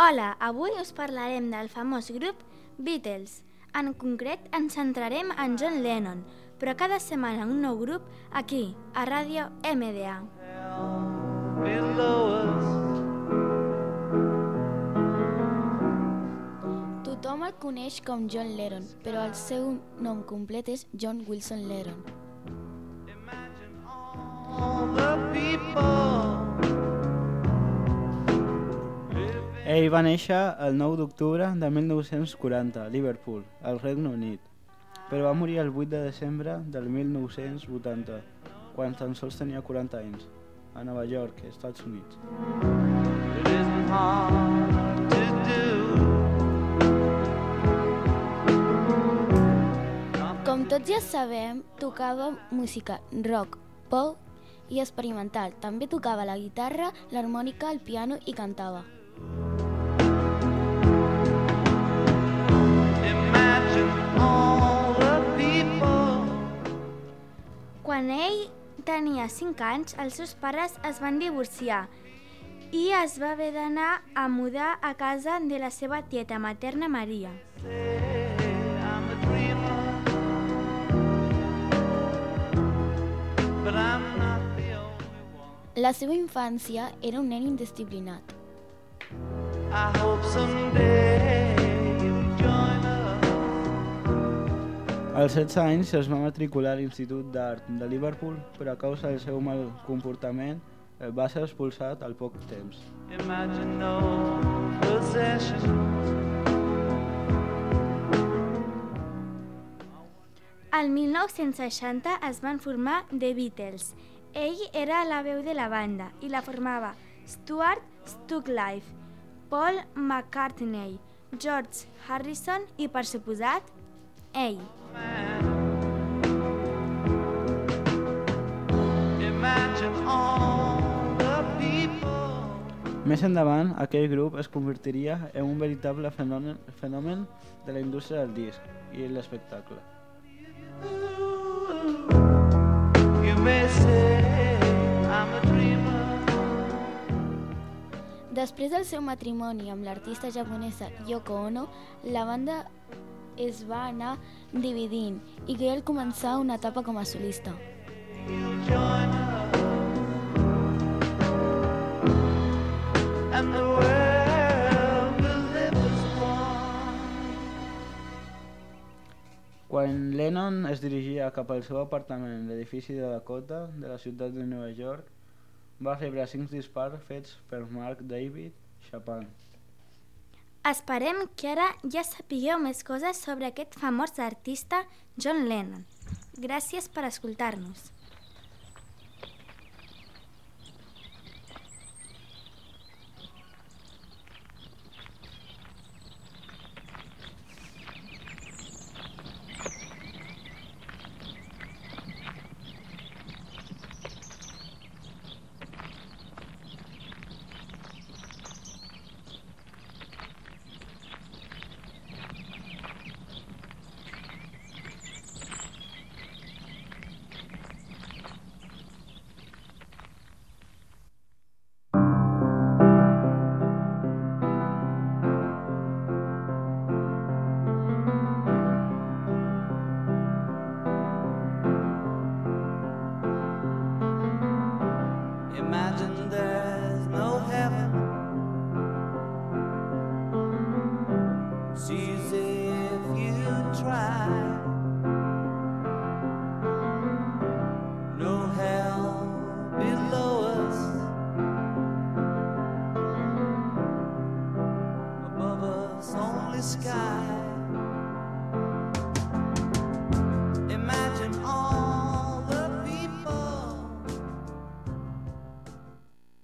Hola, avui us parlarem del famós grup Beatles. En concret, ens centrarem en John Lennon, però cada setmana un nou grup aquí, a Ràdio MDA. Tothom el coneix com John Lennon, però el seu nom complet és John Wilson Lennon. Ell va néixer el 9 d'octubre de 1940 a Liverpool, al Regne Unit, però va morir el 8 de desembre del 1980, quan tan sols tenia 40 anys, a Nova York, Estats Units. It isn't hard to do. Com tots ja sabem, tocava música rock, pop i experimental. També tocava la guitarra, l'harmònica, el piano i cantava. Quan ell tenia 5 anys, els seus pares es van divorciar i es va haver d'anar a mudar a casa de la seva tieta materna Maria. La seva infància era un nen indisciplinat. I hope someday Als 16 anys es va matricular a l'Institut d'Art de Liverpool, però a causa del seu mal comportament va ser expulsat al poc temps. Al 1960 es van formar The Beatles. Ell era la veu de la banda i la formava Stuart Stucklife, Paul McCartney, George Harrison i, per suposat, ell. Imagine all the people. Més endavant, aquell grup es convertiria en un veritable fenomen, fenomen de la indústria del disc i l'espectacle. You may say I'm a dreamer. Després del seu matrimoni amb l'artista japonesa Yoko Ono, la banda es va anar dividint i que ell començar una etapa com a solista. Quan Lennon es dirigia cap al seu apartament a l'edifici de Dakota de la ciutat de Nova York, va rebre cinc dispars fets per Mark David Chapin. Esperem que ara ja sapigueu més coses sobre aquest famós artista John Lennon. Gràcies per escoltar-nos. Imagine there's no heaven. As if you try.